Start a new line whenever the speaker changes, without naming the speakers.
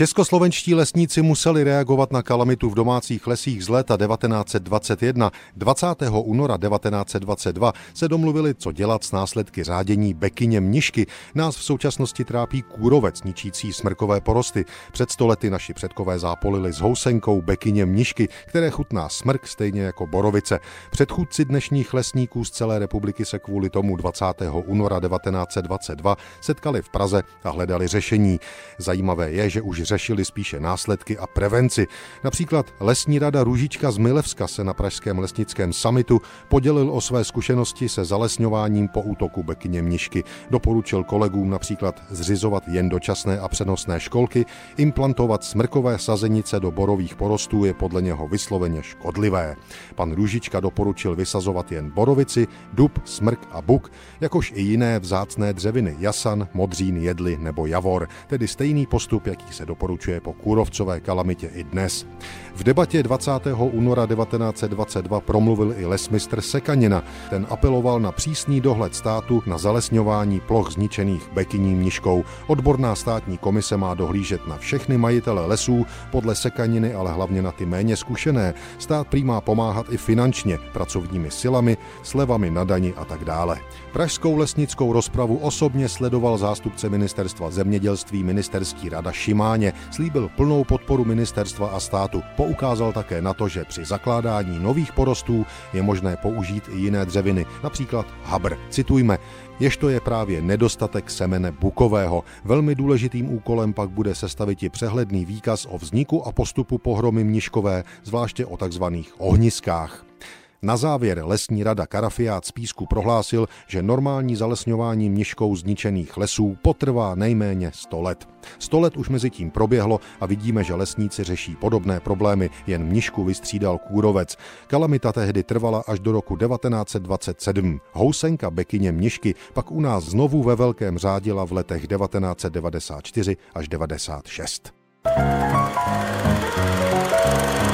Českoslovenští lesníci museli reagovat na kalamitu v domácích lesích z léta 1921. 20. února 1922 se domluvili, co dělat s následky řádění bekyně mnišky. Nás v současnosti trápí kůrovec, ničící smrkové porosty. Před stolety naši předkové zápolili s housenkou bekyně mnišky, které chutná smrk stejně jako borovice. Předchůdci dnešních lesníků z celé republiky se kvůli tomu 20. února 1922 setkali v Praze a hledali řešení. Zajímavé je, že už řešili spíše následky a prevenci. Například lesní rada Růžička z Milevska se na Pražském lesnickém samitu podělil o své zkušenosti se zalesňováním po útoku bekyně mnišky. Doporučil kolegům například zřizovat jen dočasné a přenosné školky, implantovat smrkové sazenice do borových porostů je podle něho vysloveně škodlivé. Pan Růžička doporučil vysazovat jen borovici, dub, smrk a buk, jakož i jiné vzácné dřeviny jasan, modřín, jedly nebo javor, tedy stejný postup, jaký se doporučuje po kůrovcové kalamitě i dnes. V debatě 20. února 1922 promluvil i lesmistr Sekanina. Ten apeloval na přísný dohled státu na zalesňování ploch zničených bekyní mniškou. Odborná státní komise má dohlížet na všechny majitele lesů, podle Sekaniny ale hlavně na ty méně zkušené. Stát prý má pomáhat i finančně, pracovními silami, slevami na dani a tak dále. Pražskou lesnickou rozpravu osobně sledoval zástupce ministerstva zemědělství ministerský rada Šimáně. Slíbil plnou podporu ministerstva a státu. Poukázal také na to, že při zakládání nových porostů je možné použít i jiné dřeviny, například habr. Citujme, jež to je právě nedostatek semene bukového. Velmi důležitým úkolem pak bude sestavit i přehledný výkaz o vzniku a postupu pohromy mniškové, zvláště o takzvaných ohniskách. Na závěr lesní rada Karafiát z Písku prohlásil, že normální zalesňování mniškou zničených lesů potrvá nejméně 100 let. 100 let už mezi tím proběhlo a vidíme, že lesníci řeší podobné problémy, jen mnišku vystřídal kůrovec. Kalamita tehdy trvala až do roku 1927. Housenka bekyně mnišky pak u nás znovu ve velkém řádila v letech 1994 až 96. thank you